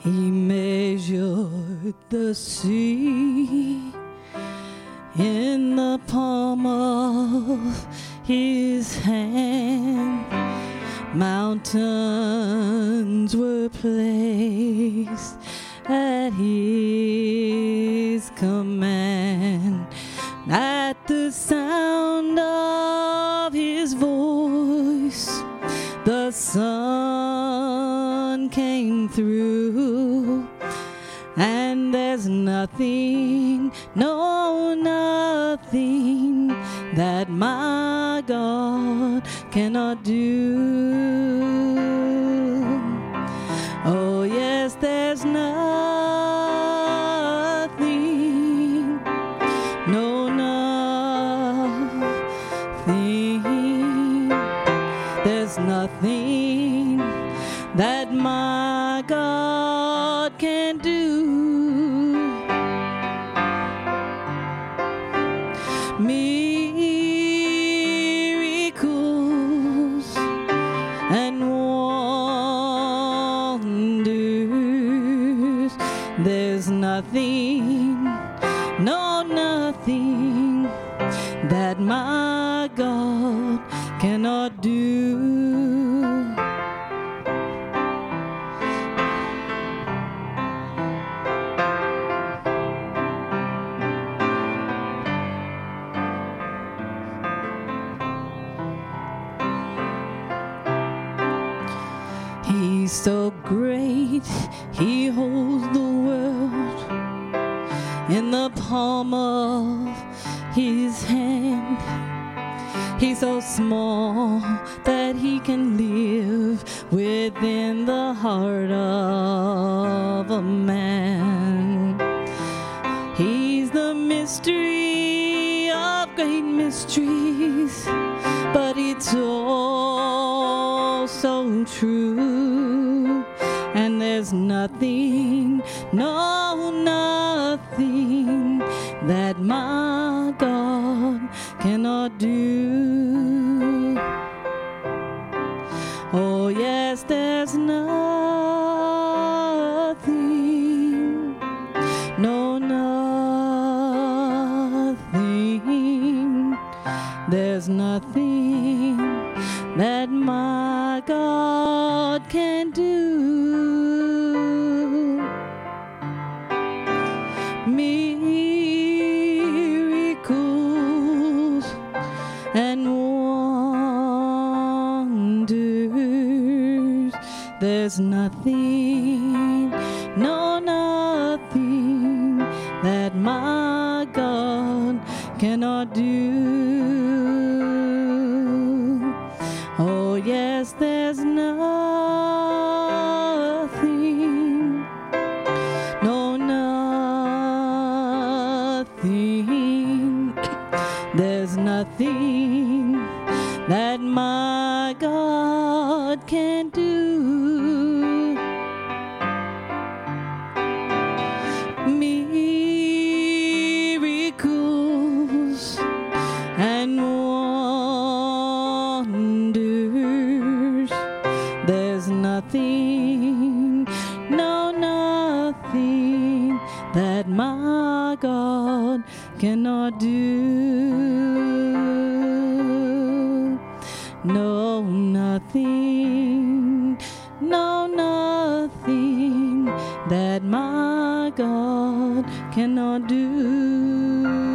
He measured the sea in the palm of his hand. Mountains were placed at his command. At the sound of his voice, the sun came through, there's nothing, no, nothing that my God cannot do. Oh, yes, there's nothing, no, nothing. There's nothing that my God can do. Miracles and wonders. There's nothing, no, nothing that my God cannot do. He's so great, he holds the world in the palm of his hand. He's so small that he can live within the heart of a man. He's the mystery of great mysteries, but it's all so true. There's nothing, no, nothing that my God cannot do. Oh, yes, there's nothing, no, nothing. There's nothing that my God can do. Miracles and wonders. There's nothing, no, nothing that my God cannot do. Oh, yes, there's nothing, that my God can do. Miracles and wonders. There's nothing, no, nothing that my God cannot do. No, nothing, no, nothing that my God cannot do.